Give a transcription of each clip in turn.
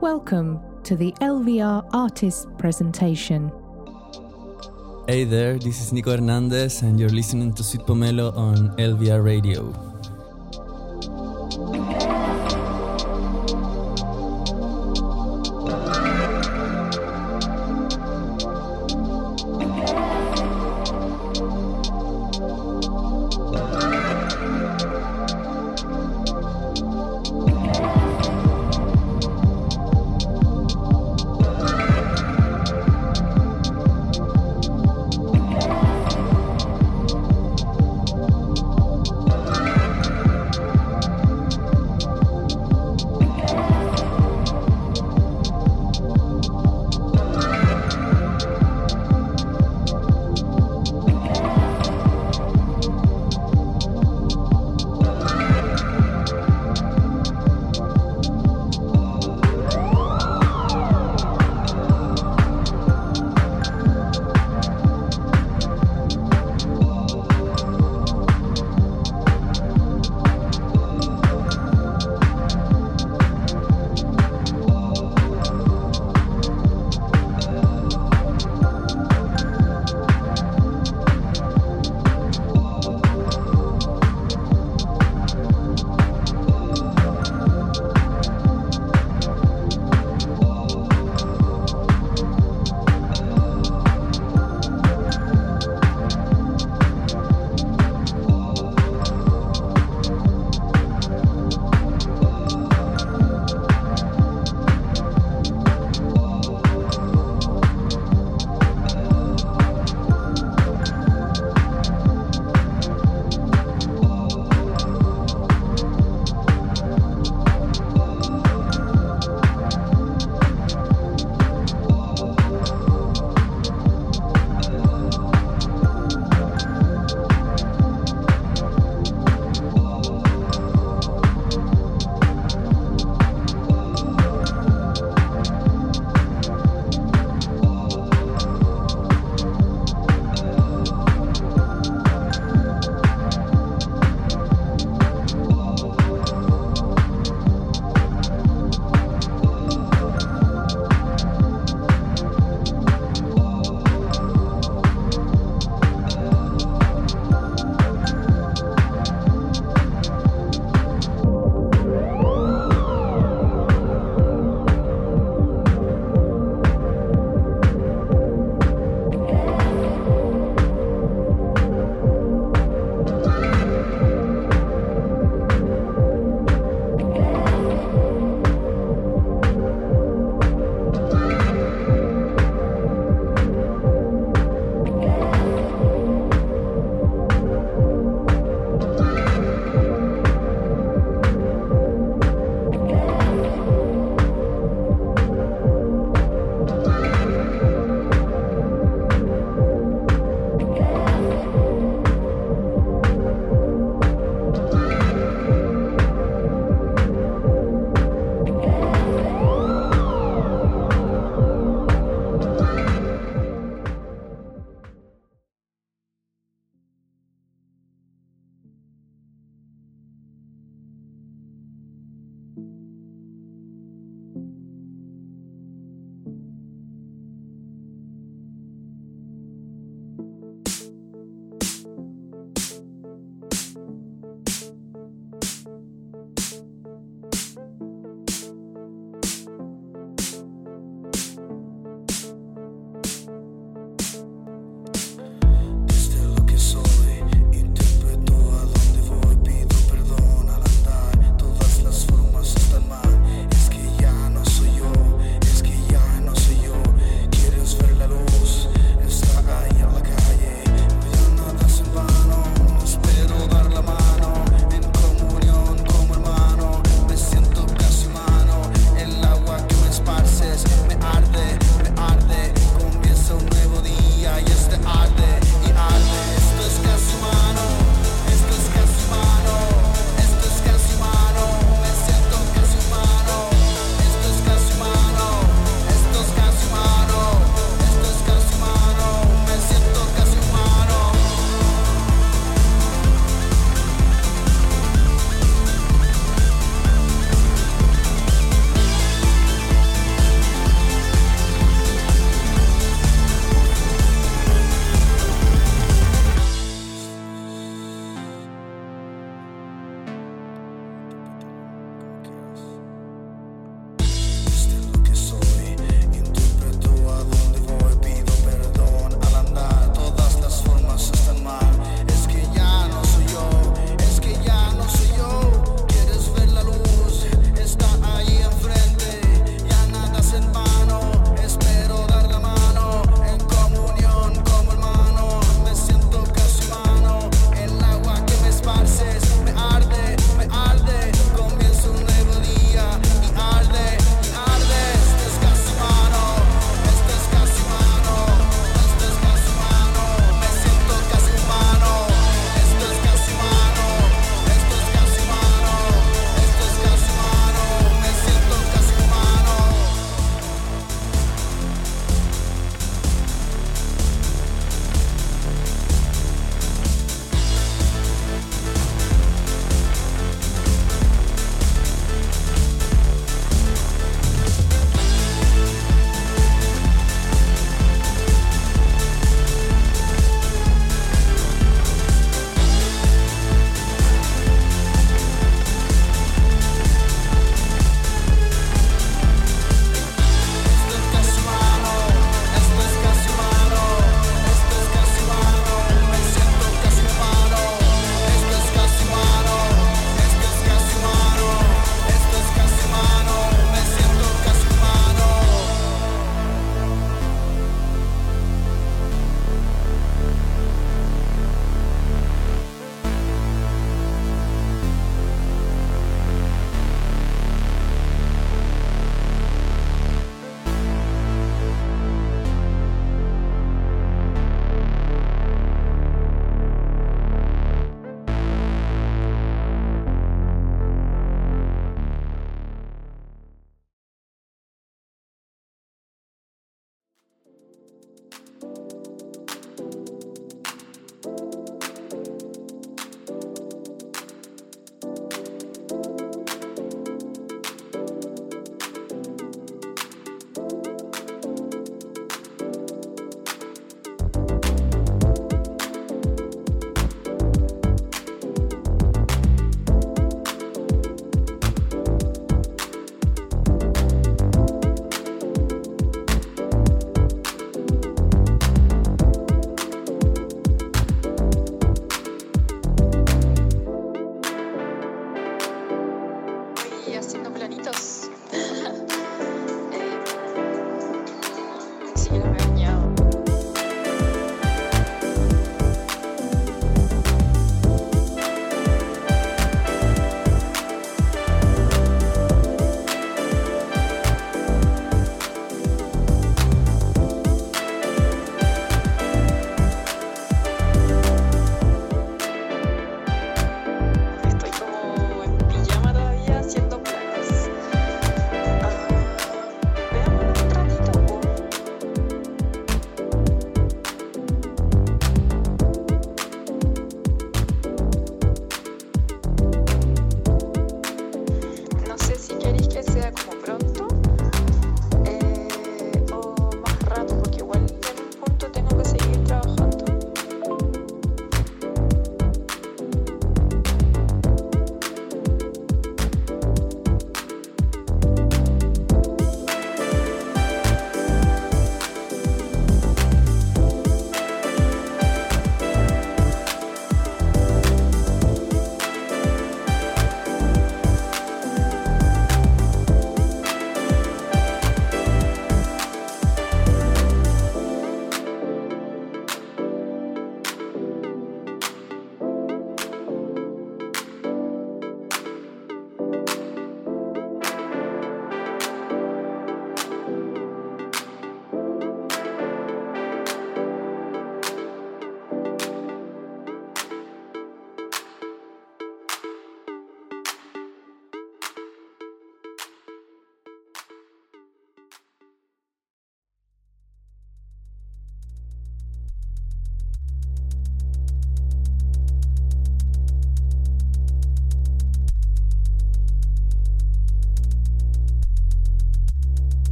Welcome to the LVR Artist Presentation. Hey there, this is Nico Hernandez, and you're listening to Sweet Pomelo on LVR Radio.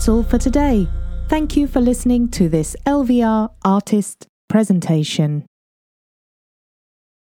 That's all for today. Thank you for listening to this LVR artist presentation.